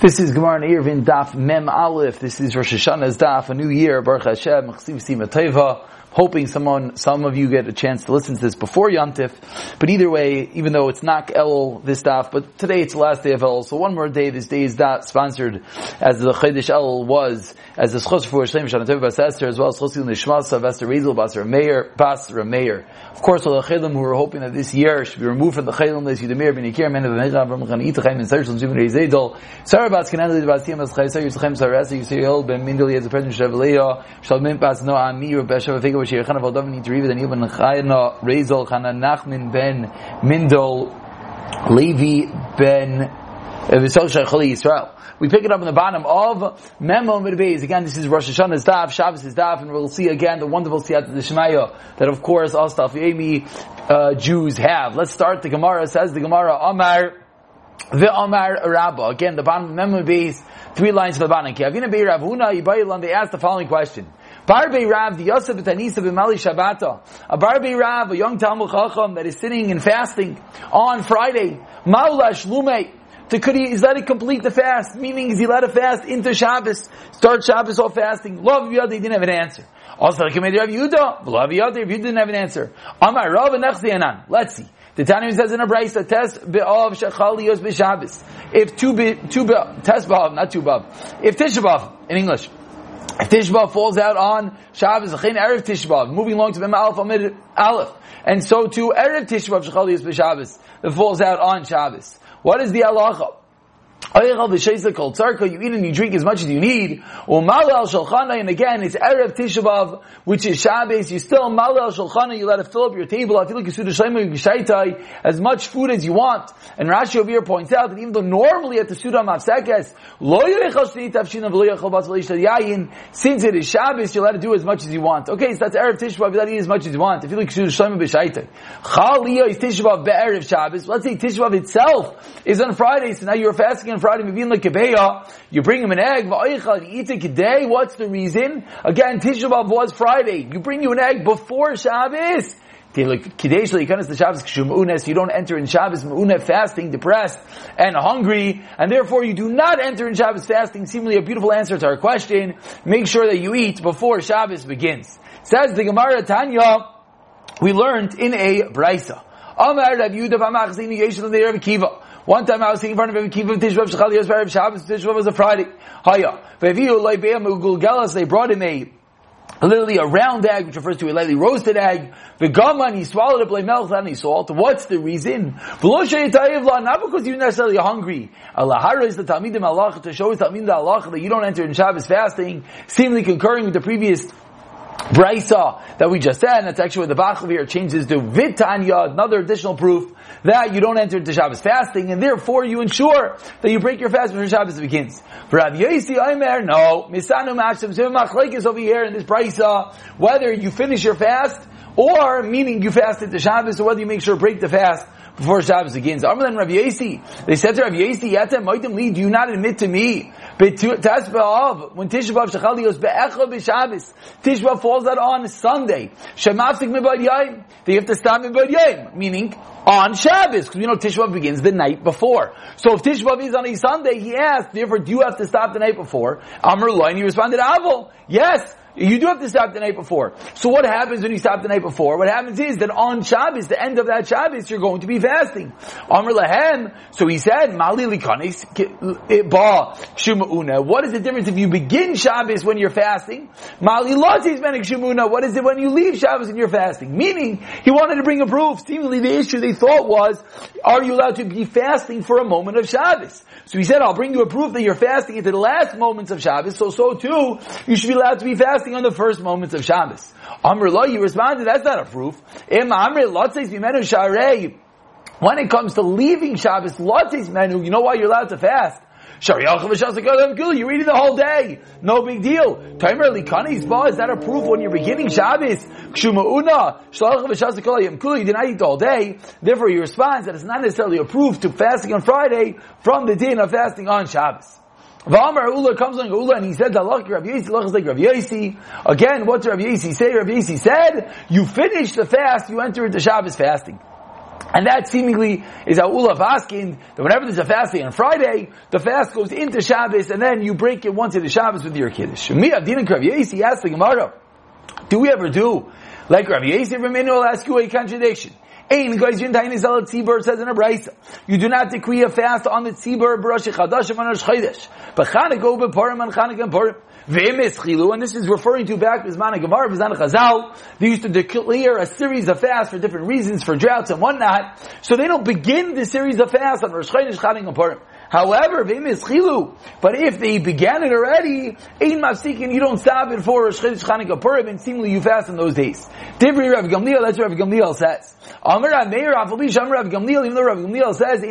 This is Gemara Eruvin Daf Mem Aleph. This is Rosh Hashanah's Daf, a new year. Baruch Hashem, Teva. Hoping someone, some of you get a chance to listen to this before Yantif. But either way, even though it's not El this Daf, but today it's the last day of El, so one more day. This day is Daf sponsored as the Chodesh El was, as the Schos for Shem Shana Teva Bas Esther, as well as Schos Nishmas of Esther Rezel Bas Rameir, Bas Rameir. Of course, all the Chelim who are hoping that this year should be removed from the Chelim, this Yudamir Ben Ikir, Men of Mecha, Ram Chan Itachem, and Sarshal Zubin Rezedol, Sarah Bas Kenan, Bas Tiyam As Chaysa, Yisachem Sarasa, Yisrael Ben Mindel, Yez President Shavaleah, Shalmim Bas Noah, Amir, Beshav, Fego, Shir Chana, Ben Mindel, Levi Ben Yisrael. We pick it up in the bottom of Memo Midbeis. Again, this is Rosh Hashanah's daf, Shabbos daf, and we'll see again the wonderful Siyat the Shemaya that of course all stuff uh, Jews have. Let's start. The Gemara says the Gemara Amar the Amar Rabba. Again, the bottom of Memo Midbeis, three lines of the bottom. Kavina Bei Ravuna they ask the following question. Barbe Rav, the Yosef Betanisa B'Mali Shabbata. A Barbe Rav, a young Talmud Chacham that is sitting and fasting on Friday. Maulash Lume. To, could he, is that he complete the fast? Meaning, is he let a fast into Shabbos? Start Shabbos off fasting? Love Yada, he didn't have an answer. Also, like Rav Yehuda, love Yada, Rav Yehuda didn't have an answer. Amar Rav Nechzianan. Let's see. The Tanya says in a brace, a test be'av shechalios b'Shabbos. If two be, two be, test be'av, not two be'av. If tishabav, in English. If Tishbav falls out on Shabbos, Achin Erev Tishba, moving along to Mem Aleph Amid Aleph. And so too, Erev Tishba Tishbav Shechalios b'Shabbos, that falls out on Shabbos. What is the halacha? You eat and you drink as much as you need. And again, it's Erev Tishabav, which is Shabbos. You still Malal Shulchana, you let it fill up your table. You're as much food as you want. And Rashi over here points out that even though normally at the Suda Mafsekes, since it is Shabbos, you let it do as much as you want. Okay, so that's Erev Tishabav, you let it eat as much as you want. If you look B'Shaitai. Chaliyah is Tishabav Be'erev Shabbos. Let's say Tishabav itself is on Friday, so now you're fasting on Friday, you bring him an egg, you eat it today, what's the reason? Again, Tisha B'Av was Friday, you bring you an egg before Shabbos, you don't enter in Shabbos fasting, depressed and hungry, and therefore you do not enter in Shabbos fasting. Seemingly a beautiful answer to our question. Make sure that you eat before Shabbos begins. Says the Gemara Tanya, we learned in a Kiva. One time I was sitting in front of him, Kiva Tishvav Shechal Yos Erev Shabbos, Tishvav was a Friday. Haya. Ve'viu Leibeam Ugulgelas, they brought him a literally a round egg, which refers to a lightly roasted egg. The gama, he swallowed it, melch, and he salt. What's the reason? Not because you're necessarily hungry. Allah is the Talmidim Allah to show us Talmidim Allah that you don't enter in Shabbos fasting, seemingly concurring with the previous Brisa that we just said, and that's actually what the Bachel here changes to. Vitanya, another additional proof that you don't enter into Shabbos fasting, and therefore you ensure that you break your fast before Shabbos begins. Rav Yosi Aimer, no, Misanu Mashim Machlekes over here in this Brisa, whether you finish your fast, or meaning you fasted the Shabbos, or whether you make sure break the fast before Shabbos begins. Amr than Rav Yesi. They said to Rav Yesi, Yatem Moitim Li, do you not admit to me? When Tisha B'Av Shechali goes Be'echa B'Shabbos, Tisha B'Av falls out on Sunday. Shemafsik Mibad Yayim. They have to stop Mibad Yayim. Meaning, on Shabbos, because we know Tisha B'Av begins the night before. So if Tisha B'Av is on a Sunday, he asked, therefore, do you have to stop the night before? Amr Loin, he responded, Avol, yes, you do have to stop the night before. So what happens when you stop the night before? What happens is that on Shabbos, the end of that Shabbos, you're going to be fasting. Amr Lahem. So he said, Mali shumauna. What is the difference if you begin Shabbos when you're fasting? Mali lasis menik shumuna. What is it when you leave Shabbos and you're fasting? Meaning, he wanted to bring a proof. Seemingly the issue they thought was, are you allowed to be fasting for a moment of Shabbos? So he said, I'll bring you a proof that you're fasting into the last moments of Shabbos, so so too, you should be allowed to be fasting on the first moments of Shabbos. Amr lo, you responded, that's not a proof. When it comes to leaving Shabbos, lotzes menu, you know why you're allowed to fast? You're eating the whole day. No big deal. Timer likani ba is that a proof when you're beginning Shabbos? You did not eat all day. Therefore, he responds that it's not necessarily a proof to fasting on Friday from the din of fasting on Shabbos. V'amar Ula comes on Ula and he said, "Allah Rav Yisi, Allah is like Rav Yisi." Again, what Rav Yisi say? Rav Yisi said, "You finish the fast, you enter into Shabbos fasting." And that seemingly is how Ulaf asking that whenever there's a fast day on Friday, the fast goes into Shabbos and then you break it once in the Shabbos with your Kiddush. Me, Abdin and Krav Yesi asked the Gemara, do we ever do like Rav Yesi Raminu will ask you a contradiction. Ein goyzin tayin is al tzibur says in a brayso. You do not decree a fast on the tzibur b'rosh chadash and rosh chodesh. But Chanukah b'purim and Chanukah and Purim. V'emes chilu, and this is referring to back Bisman Gemara, Bisman Chazal. They used to declare a series of fasts for different reasons, for droughts and whatnot. So they don't begin the series of fasts on Rosh Chodesh, Chanukah and Purim. However, v'emes chilu, but if they began it already, ein mafsikin, you don't stop it for Rosh Chodesh, Chanukah, Purim, and seemingly you fast in those days. Divri Rav Gamliel, that's what Rav Gamliel says. Amr Rav Meir, Rav Gamliel, even though Rav Gamliel says,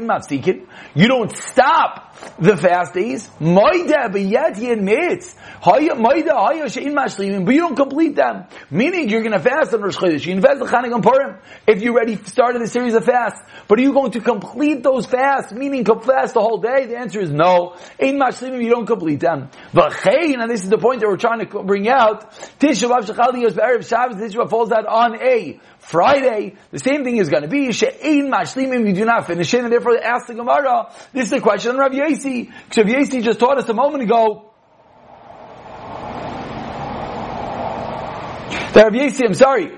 you don't stop the fast days. Moida, but yet he admits, Moida, Haya, Shein Mashlimim, but you don't complete them. Meaning you're going to fast on Rosh Chodesh, you invest the Chanukah Purim, if you already started a series of fasts. But are you going to complete those fasts, meaning fast the whole day? The answer is no. Ein Mashlimim, you don't complete them. V'chein, and this is the point that we're trying to bring out, Tisha Shechal Yos B'Erev Shabbos, Tisha falls out on a Friday, the same thing is going to be, she'ein mashlimim, you do not finish it, and therefore ask the Gemara, this is the question on Rav Yasi, because Rav Yasi just taught us a moment ago, that Rav Yasi, I'm sorry,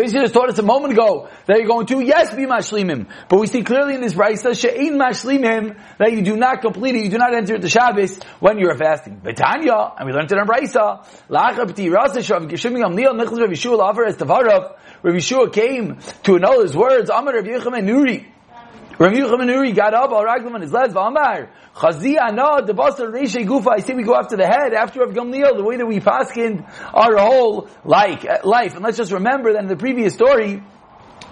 Yasi just taught us a moment ago that you're going to, yes, be mashlimim. But we see clearly in this Raisa, she'ein mashlimim, that you do not complete it, you do not enter the Shabbos when you are fasting. Betanya, and we learned it in Raisa, la'achab rasa shav amnil nechaz Rav es tavarav, Rav came to his words, Amar Rav Yochanan Nuri, Rav Yochanan Nuri got up, al raglam on his legs, Amar, Chazi ana, the basar reishe gufa, I see we go after the head, after Rav Gamliel, the way that we paskin our whole like, uh, life. And let's just remember that in the previous story,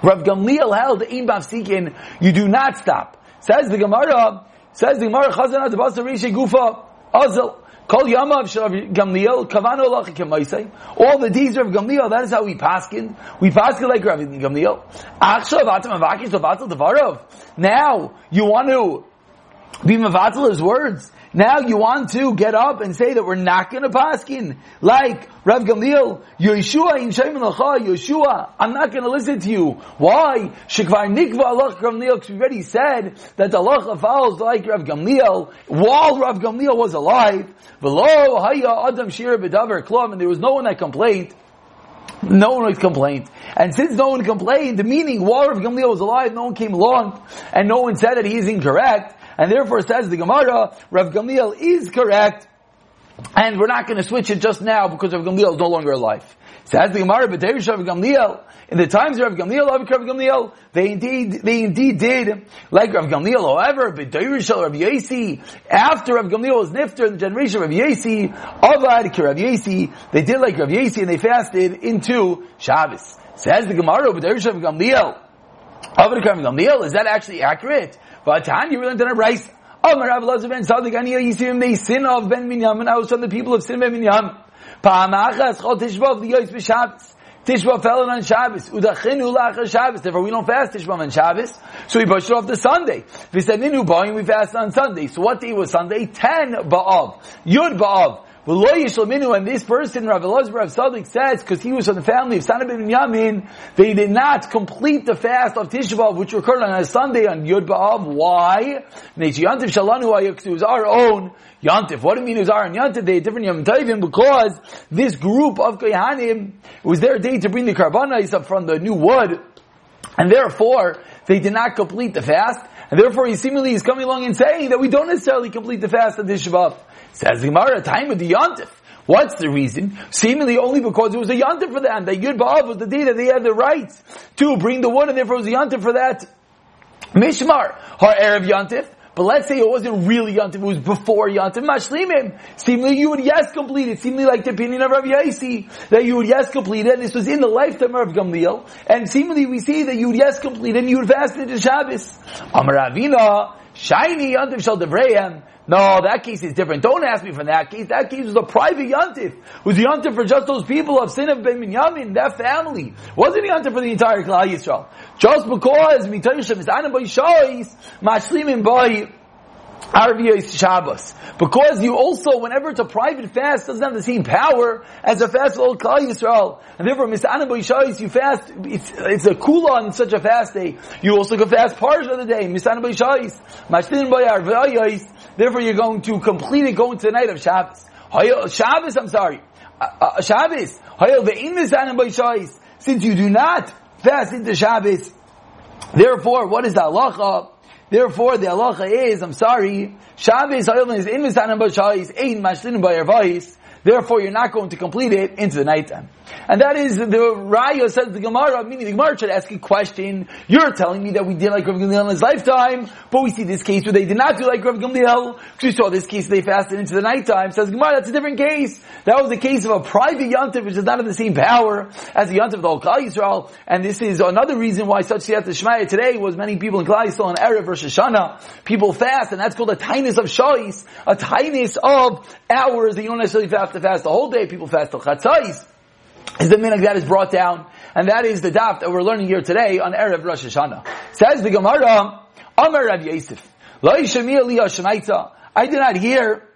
Rav Gamliel held in Bafsikin, you do not stop. Says the Gemara, says the Gemara, Chazana, the basar reishe gufa, Azal. Kol Yamav Shrav Gamliel, Kavano Lacha Kemaisei. All the deeds of Gamliel, that is how we paskin. We paskin like Rav Gamliel. Achshav Atam Avakish Avatal Devarov. Now, you want to be Mavatal his words. Now you want to get up and say that we're not going to paskin like Rav Gamliel, Yeshua in Shaiman Lacha, Yeshua, I'm not going to listen to you. Why? Shekvar Nikva Allah Gamliel, because we already said that the Allah follows like Rav Gamliel while Rav Gamliel was alive. V'lo haya adam shir b'davar klum, and there was no one that complained. No one complained. And since no one complained, the meaning while Rav Gamliel was alive, no one came along, and no one said that he is incorrect, and therefore says the Gemara, Rav Gamliel is correct, and we're not going to switch it just now because Rav Gamliel is no longer alive. Says the Gemara, but Rav Gamliel, in the times of Rav Gamliel, Rav Gamliel, they indeed, they indeed did, like Rav Gamliel, however, but Rav Yasi, after Rav Gamliel was nifter in the generation of Rav Yasi, Avad Rav Yasi, they did like Rav Yasi and they fasted into Shabbos. Says the Gemara, but Rav Gamliel, Avad Rav Gamliel, is that actually accurate? But Tanya really done a rice. Amar Rav Lazar ben Sadik Ani Yisim Sin of Ben Minyamin. I was from the people of Sin Ben Minyamin. Pa'amachas Chol Tishbav the Yois B'Shabbos. Tishba fell on Shabbos. Udachinu lachar Shabbos. Therefore, we don't fast Tishba on Shabbos. So we pushed it off to Sunday. We said Ninu Ba'im, we fast on Sunday. So what day was Sunday? Ten Ba'av. Yud Ba'av. And this person, Rav Elazar Rav Sadik says, because he was from the family of Sana ben Yamin, they did not complete the fast of Tisha which occurred on a Sunday on Yud Ba'av. Why? Yantiv Shalanu it was our own Yantif. What do you mean it was our own Yantif? They had different Yom Tovim because this group of Kohanim, was their day to bring the Karbanis up from the new wood, and therefore, they did not complete the fast, and therefore he seemingly is coming along and saying that we don't necessarily complete the fast of Tisha B'Av. Says Gemara, time of the Yontif. What's the reason? Seemingly only because it was a yontif for them. That Yud Ba'av was the day that they had the right to bring the wood, and therefore it was a yontif for that. Mishmar, her Arab yontif. But let's say it wasn't really yontif; it was before yontif. Mashlimim. Seemingly you would yes complete it. Seemingly like the opinion of Rav Yaisi, that you would yes complete it, and this was in the lifetime of Gamliel. And seemingly we see that you would yes complete it, and you would fast into Shabbos. Amar Avina, shiny yontif shall devrayim. No, that case is different. Don't ask me for that case. That case was a private yantif. Was a yantif for just those people of sin of Ben Minyamin, that family. wasn't the yantif for the entire Klal Yisrael. Just because mitayishem is by shois, mashlimim by Arviyos Shabbos. Because you also, whenever it's a private fast, doesn't have the same power as a fast of Klal Yisrael. And therefore, Misanim B'Yishayis, you fast, it's, it's a kula on such a fast day. You also can fast part of the day. Misanim B'Yishayis. Mashtin B'Yarviyos. Therefore, you're going to complete it going to the night of Shabbos. Shabbos, I'm sorry. Uh, uh, Shabbos. Since you do not fast into Shabbos, therefore, what is the halacha? Therefore, the halacha is, I'm sorry, Shabbos is in Misanim B'Shais, Ein Therefore, you're not going to complete it into the nighttime. And that is the Raya says the Gemara, meaning the Gemara should ask a question. You're telling me that we did like Rav Gamliel in his lifetime, but we see this case where they did not do like Rav Gamliel, because we saw this case they fasted into the nighttime. Says Gemara, that's a different case. That was the case of a private yontif, which is not of the same power as the yontif of the whole Yisrael. And this is another reason why such Siyat Shemaya today was many people in Klal Yisrael in Erev versus Shana. People fast, and that's called a tightness of Shais, a tightness of hours that you don't necessarily have to fast the whole day. People fast till Chatzais is the minhag that is brought down, and that is the daf that we're learning here today on Erev Rosh Hashanah. Says the Gemara, Amar Rav Yosef, I did not hear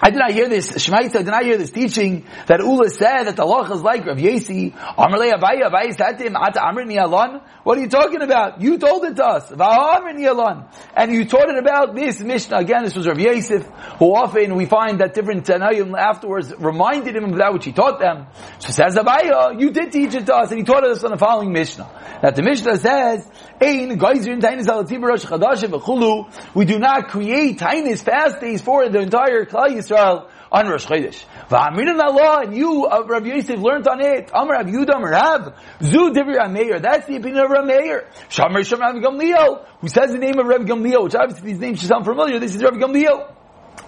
I did not hear this Shemaita, I did not hear this teaching that Ula said that the law is like Rav Yesi. Ata Amrin. What are you talking about? You told it to us. Amrin Yalon. And you taught it about this Mishnah. Again, this was Rav Yosef, who often we find that different Tanayim afterwards reminded him of that which he taught them. So says Abaye, you did teach it to us, and he taught us on the following Mishnah. That the Mishnah says, Ein Geyser Tainis Chadashim We do not create Tainis fast days for the entire Klal Yisrael on Rosh Chodesh. V'amirin Allah, and you, uh, Rabbi Yosef, learned on it. Amar Rav Yudah Rav, Zu Rameir. That's the opinion of Rameir. Shamar Shem Rav Gamliel, who says the name of Rav Gamliel, which obviously these names should sound familiar. This is Rav Gamliel.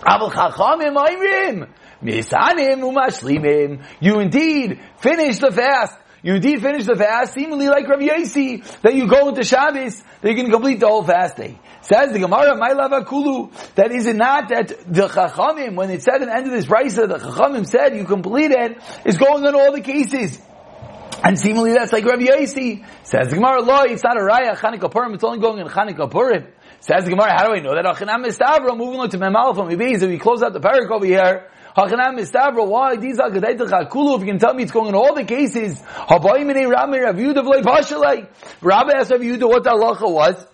Aval Chachamim Ayrim. Misanim umashlimim. You indeed finish the fast. You indeed finish the fast, seemingly like Rav Yosi, that you go into Shabbos, that you can complete the whole fast day. Says the Gemara, my lava kulu, that is it not that the Chachamim, when it said at the end of this brisa, the Chachamim said you complete it, is going on all the cases. And seemingly that's like Rabbi Yosi. Says the Gemara, law, it's not a raya, Chanukah Purim, it's only going in Chanukah Purim. Says the Gemara, how do I know that? Achanam Mistavra, moving on to Memal from Ibiz, we close out the parak over here, Hachanam Mistavra, why? These are Gedaitach HaKulu, if you can tell me it's going in all the cases. Rami Rav Yehuda. Rabbi asked Rav Yehuda what the halacha was.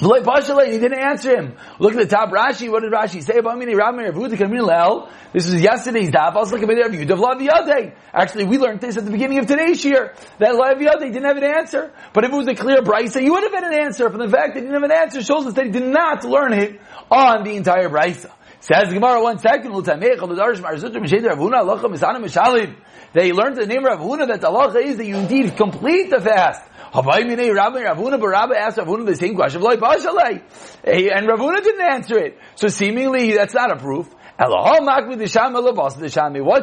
He didn't answer him. Look at the top Rashi, what did Rashi say? Habayimene Rami Rav Yehuda Kamin Lel. This is yesterday's daf. Also, Rav Yehuda V'lei Actually, we learned this at the beginning of today's year. That V'lei didn't have an answer. But if it was a clear brisa, you would have had an answer. From the fact that he didn't have an answer shows us that he did not learn it on the entire brisa. Says Gemara one second, they learned the name of Ravuna that the halacha is that you indeed complete the fast. Ravuna, but Rabbi asked Ravuna the same question. And Ravuna didn't answer it. So seemingly that's not a proof. What's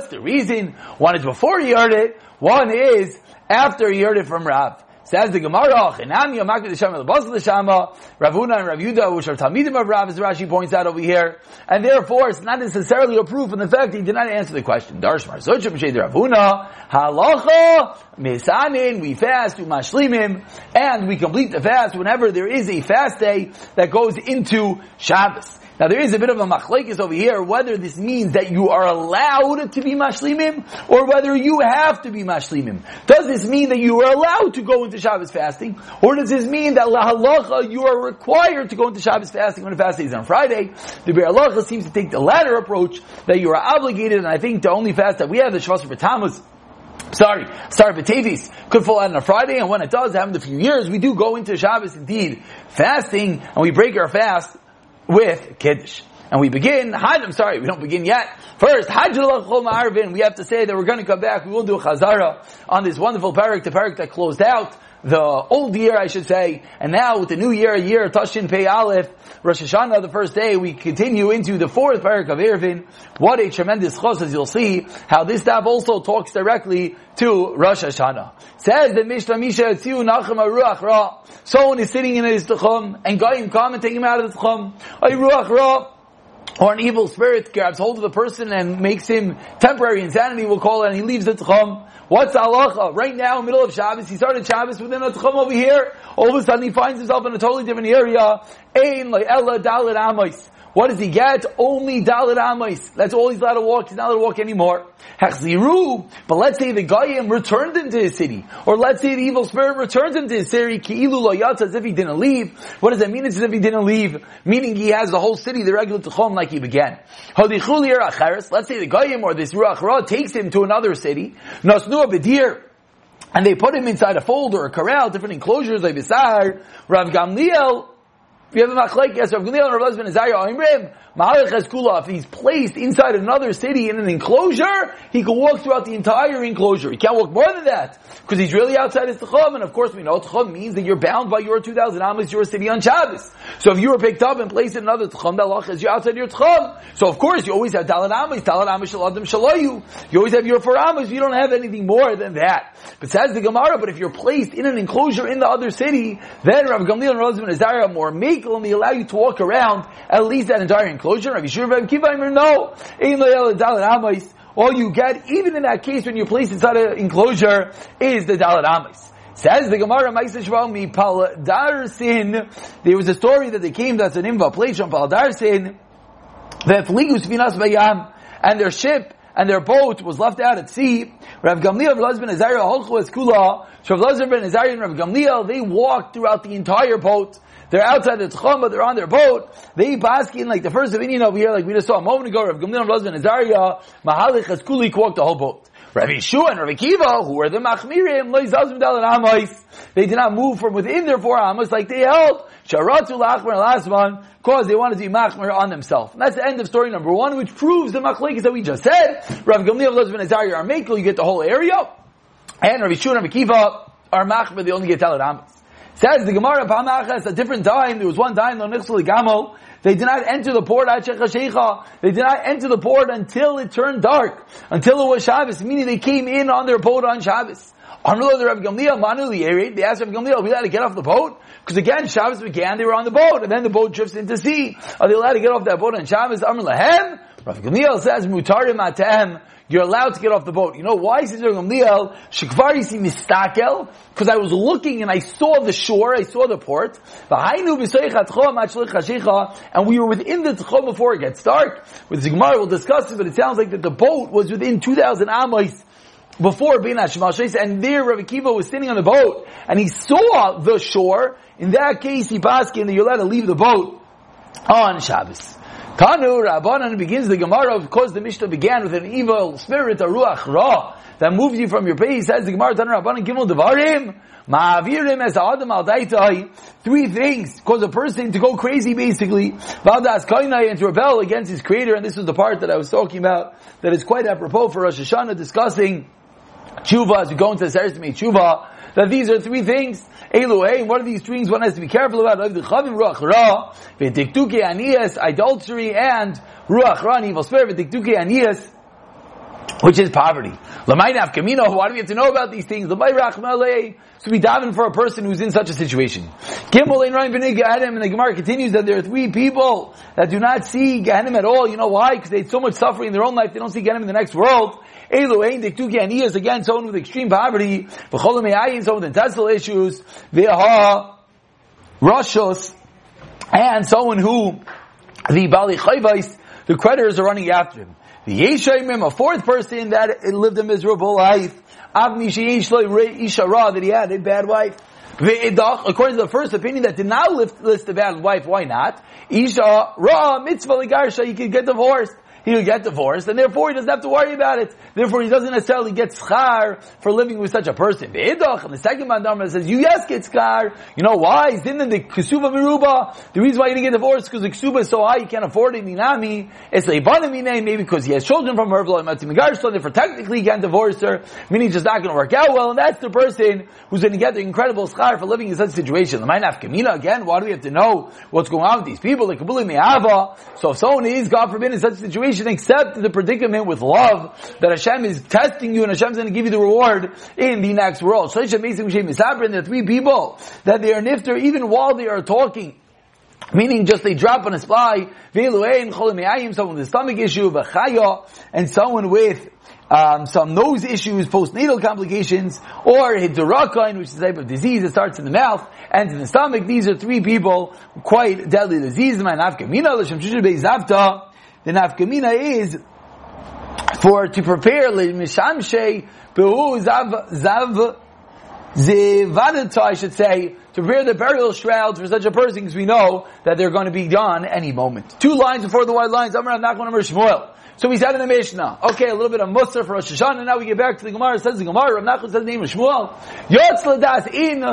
the reason? One is before he heard it. One is after he heard it from Rav. Says the Gemara, oh, Chinami Yamakid the Shama, the Shama, Ravuna and Rav Yuda, which are Talmidim of Rav, as Rashi points out over here. And therefore, it's not necessarily a proof in the fact that he did not answer the question. Darsh Mar Sochim Shed Ravuna, Halacha, We fast, we mashlimim, and we complete the fast whenever there is a fast day that goes into Shabbos. Now there is a bit of a machlekes over here whether this means that you are allowed to be mashlimim or whether you have to be mashlimim. Does this mean that you are allowed to go into Shabbos fasting, or does this mean that lahalacha you are required to go into Shabbos fasting when the fast day is on Friday? The Be'er seems to take the latter approach that you are obligated, and I think the only fast that we have the Shabbos for Tammuz Sorry, sorry, Batavis could fall out on a Friday, and when it does, happen a few years, we do go into Shabbos indeed, fasting, and we break our fast with Kiddush. And we begin, Hajj, I'm sorry, we don't begin yet. First, Hajj we have to say that we're going to come back, we will do a Chazara on this wonderful parak, the parak that closed out the old year, I should say, and now with the new year, a year Tashin Pei Aleph, Rosh Hashanah, the first day, we continue into the fourth parak of Eruvin. What a tremendous chos, as you'll see, how this daf also talks directly to Rosh Hashanah. Says the Mishnah Misha Tziu Nachem Ruach Ra. Someone is sitting in his tchum, and Goyim come and take him out of the tchum. Ruach Ra. Or an evil spirit grabs hold of the person and makes him temporary insanity, we'll call it, and he leaves the tchum. What's the halacha? Right now, middle of Shabbos, he started Shabbos within a tchum over here. All of a sudden, he finds himself in a totally different area. Ein amos. What does he get? Only Dalit Amos. That's all he's allowed to walk. He's not allowed to walk anymore. Hechziru. But let's say the Goyim returned him to his city. Or let's say the evil spirit returned him to his city. Ki'ilu lo as if he didn't leave. What does that mean? It's as if he didn't leave. Meaning he has the whole city, the regular Tuchom, like he began. Let's say the Goyim or this Ruach Ra takes him to another city. Nasnu Bedir. And they put him inside a fold or a corral, different enclosures like Bisar. Rav Gamliel we have a machlekes of Gamliel and Rav Lezben Azariah Oimrim. If he's placed inside another city in an enclosure, he can walk throughout the entire enclosure. He can't walk more than that because he's really outside his tchum. And of course, we know tchum means that you're bound by your 2,000 amos, your city on Shabbos. So if you were picked up and placed in another tchum, that is you're outside your tchum. So of course, you always have dalat amos, dalat amos shaladim shalayu. You always have your four amos. You don't have anything more than that. But says the Gemara, but if you're placed in an enclosure in the other city, then Rav Gamliel and Rav Azariah more make only allow you to walk around at least that entire enclosure enclosure. Rabbi Rabbi Kiva no. All you get, even in that case when you place inside an enclosure, is the Dalit Amos. Says the Gemara Mi. There was a story that they came that's an imva place from Pal Darsin. That Fligus Finas Bayam and their ship and their boat was left out at sea. Rav Gamliel, Rav Lezben Azariah, Holchu Kula. So Rav Lezben Azariah and Rav Gamliel, they walked throughout the entire boat. They're outside the Tchum, but they're on their boat. They eat baskin like the first opinion over here, like we just saw a moment ago, Rav Gamliel, Rav Lezben Azariah, Mahalich Kulik walked the whole boat. Rabbi Yeshua and Rabbi Kiva, who were the Machmirim, they did not move from within their four amos like they held. Sharatu Lachmer, last one, because they wanted to be Machmer on themselves. And that's the end of story number one, which proves the Machlekes that we just said. Rabbi Gamliel, Lezben Azariah, are Mekel, you get the whole area. And Rabbi Yeshua and Rabbi Kiva are Machmer, they only get Talat Amos. Says the Gemara Pamachas, a different time, there was one time, no Gamel, they did not enter the port at They did not enter the port until it turned dark, until it was Shabbos, meaning they came in on their boat on Shabbos. Amrullah the Rav Gamliel, Manu They asked Rav Gamliel, are we allowed to get off the boat? Because again, Shabbos began, they were on the boat, and then the boat drifts into sea. Are they allowed to get off that boat on Shabbos? Amrullah Hem? Rav Gamliel says, Mutarim Atem you're allowed to get off the boat. You know why? Says Gamliel, Mistakel, because I was looking and I saw the shore, I saw the port. And we were within the Tchom before it gets dark. With Zigmar, we'll discuss it, but it sounds like that the boat was within 2,000 Amos before being at Shemashis, and there Rabbi Kiva was sitting on the boat, and he saw the shore. In that case, he passed in you're allowed to leave the boat on Shabbos. Tanu Rabbanan begins the Gemara, of course the Mishnah began with an evil spirit, a Ruach Ra, that moves you from your base, says the Gemara, Tanu Rabbanan Gimel Devarim, Ma'avirim as Adam al three things cause a person to go crazy basically, Valdas Kainai and to rebel against his creator, and this is the part that I was talking about, that is quite apropos for Rosh Hashanah discussing Tshuva, as we go into the Seres Tshuva, that these are three things. Elohim, what are these things one has to be careful about? Idolatry, and ruach ra, evil spirit, which is poverty. Lamaynaf kamino, why do we have to know about these things? So we daven for a person who's in such a situation. Gimel and Ryan Gehenim, and the Gemara continues that there are three people that do not see Gehenim at all. You know why? Because they had so much suffering in their own life, they don't see Gehenim in the next world. Elu ein diktuki aniyas, again, someone with extreme poverty, v'chol me'ayin, someone with intestinal issues, v'ha, rashos, and someone who, the bali chayvais, the creditors are running after him. The Yeshayim, a fourth person that lived a miserable life, Avni Ishara, that he had a bad wife. According to the first opinion that did not list a bad wife, why not? Isha Ra Mitzvah Ligarsha, he could get divorced he'll get divorced, and therefore he doesn't have to worry about it. Therefore he doesn't necessarily get schar for living with such a person. The second mandamra says, you yes get schar. You know why? He's in the ksuba miruba. The reason why he didn't get divorced because the ksuba is so high, he can't afford it. Minami, it's name, maybe because he has children from her, therefore technically he can't divorce her, meaning it's just not going to work out well, and that's the person who's going to get the incredible schar for living in such a situation. The Mainaf Kamina, again, why do we have to know what's going on with these people? Like Kabuli Me'ava. So if someone is, God forbid, in such a situation, should accept the predicament with love that Hashem is testing you and Hashem's going to give you the reward in the next world. So it's amazing. There are three people that they are nifter even while they are talking. Meaning just they drop on a spy, someone with a stomach issue, and someone with um, some nose issues, postnatal complications, or hidurakain, which is a type of disease that starts in the mouth ends in the stomach. These are three people, quite deadly disease. The nafkamina is for to prepare mishamshe zav zav zevadata, I should say, to prepare the burial shrouds for such a person, because we know that they're going to be done any moment. Two lines before the white lines. I'm not going to Shmuel. So we said in the Mishnah, okay, a little bit of Musar for Rosh Hashanah, and now we get back to the Gemara, it says the Gemara, Rav Nachman says the name of Shmuel, Yotz Ladas in,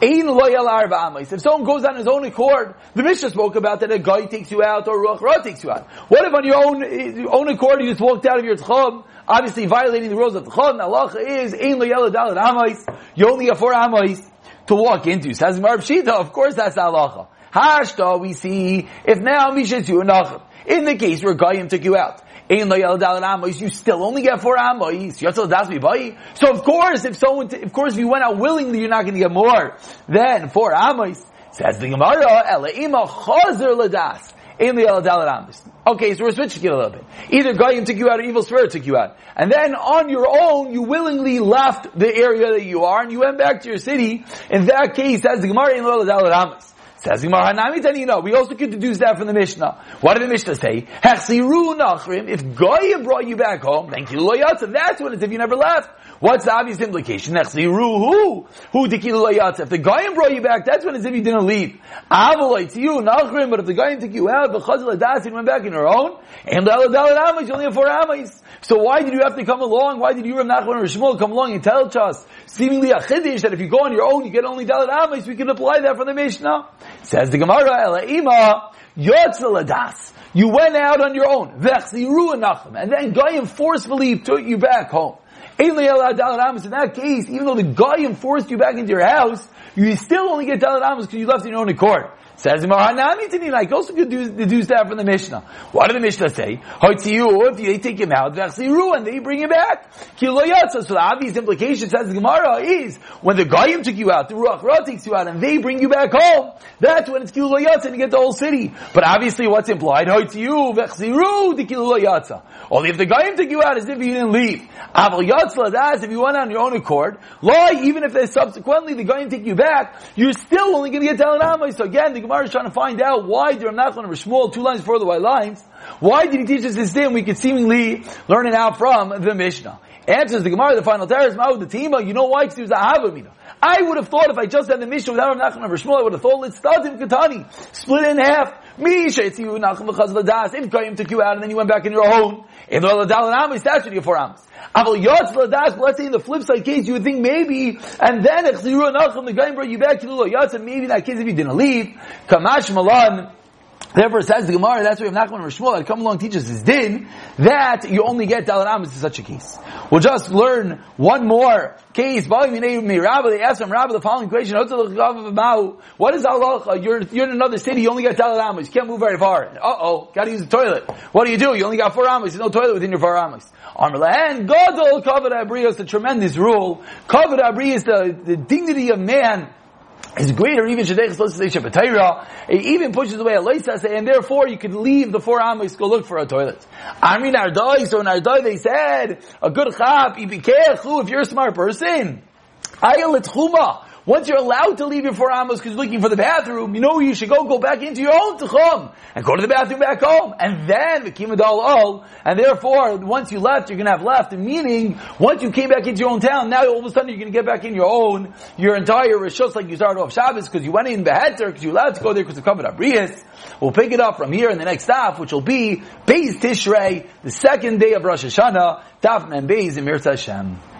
in Loyal Arba Amais. If someone goes on his own accord, the Mishnah spoke about that a guy takes you out or Ruach Ra takes you out. What if on your own, eh, own accord you just walked out of your Tchum, obviously violating the rules of Tchum, Allah is, in Loyal Dalit Amais, you only have four Amais to walk into. Says Marv Shita, of course that's halacha. Hashta, we see, if now Mishnah you Nacham. In the case where Goyim took you out, you still only get four amos. So of course, if someone, of course, if you went out willingly, you're not going to get more than four amos. Says the Gemara, Elaima chazer ladas. Okay, so we're switching it a little bit. Either Goyim took you out or evil spirit took you out. And then on your own, you willingly left the area that you are and you went back to your city. In that case, that's the Gemara in Amas. Says Gemara Hanami know. We also could deduce that from the Mishnah. What did the Mishnah say? Hechsiru nachrim. If Goya brought you back home, thank you loyatza. That's when it's if you never left. What's the obvious implication? Nechsiru who? Who loyatza. If the Goyim brought you back, that's when it's if you didn't leave. Avaloi you nachrim. But if the Goyim took you out, v'chazal adas, you went back in your own. And the aladal amas, you only have four amas. So why did you have to come along? Why did you, Rav Nachman and Shmuel, come along and tell us, seemingly a chiddush, that if you go on your own, you get only dalit amas? We can apply that for the Mishnah. Says the Gemara, Elaima, Yotzaladas. You went out on your own. And then Goyim forcefully took you back home. In that case, even though the Goyim forced you back into your house, you still only get Dalit Amos because you left in your own accord. Says Mahanami Tanina, I also could deduce that from the Mishnah. What did the Mishnah say? Hoitziyu, if they take him out, Vechsiru, and they bring him back. Kiloyatza. So the obvious implication, says the Gemara, is when the Goyim took you out, the Ruach Ra takes you out, and they bring you back home, that's when it's Kiloyatza and you get the whole city. But obviously what's implied? Hoitziyu, Vechsiru, the Kiloyatza. Only if the Goyim took you out as if you didn't leave. Aval Yatzla, that's if you went on your own accord. Lie, even if they subsequently the Goyim take you back, you're still only going to get Talanamai. So again, the Gemara is trying to find out why did Rav Nachman Shmuel two lines the white lines, why did he teach us this din? We could seemingly learn it out from the Mishnah. Answers the Gemara, the final terrace, Ma'ud the Tima, you know why? Because he was a Havamina. I would have thought if I just had the Mishnah without Rav Nachman Shmuel, I would have thought, let's start in Katani. Split it in half. Misha, it's you, Nachman V'chaz If Goyim took you out and then you went back in your own, if Ladal and Amis, that's what you four Amis. Let's say in the flip side case, you would think maybe, and then the guy brought you back to the Yotz, and maybe in that case if you didn't leave, Kamash Malan, Therefore, says the Gemara, that's why if Nachman Rishmuel had come along teach us his din, that you only get Dalit Amos in such a case. We'll just learn one more case. They asked him, Rabbi, the following question, what is Allah? You're, you're in another city, you only got Amos, you can't move very far. Uh-oh, gotta use the toilet. What do you do? You only got four Amos, there's no toilet within your four Amos. And Godol Kavod Abriya is a tremendous rule. Kavod Abriya is the, the dignity of man is greater even. It even pushes away a Leisas, and therefore you could leave the four Amos go look for a toilet. Amri Nardai, so Nardai they said, a good chap, if you're a smart person, Ayal Chuma, once you're allowed to leave your four amos because you're looking for the bathroom, you know you should go, go back into your own techum and go to the bathroom back home. And then the kimadal all, and therefore, once you left, you're gonna have left, meaning, once you came back into your own town, now all of a sudden you're gonna get back in your own, your entire rishos like you started off Shabbos because you went in Beheter, because you're allowed to go there because of covered Abrias. We'll pick it up from here in the next stop, which will be Beis Tishrei, the second day of Rosh Hashanah, Taf and Beis Mirza Hashem.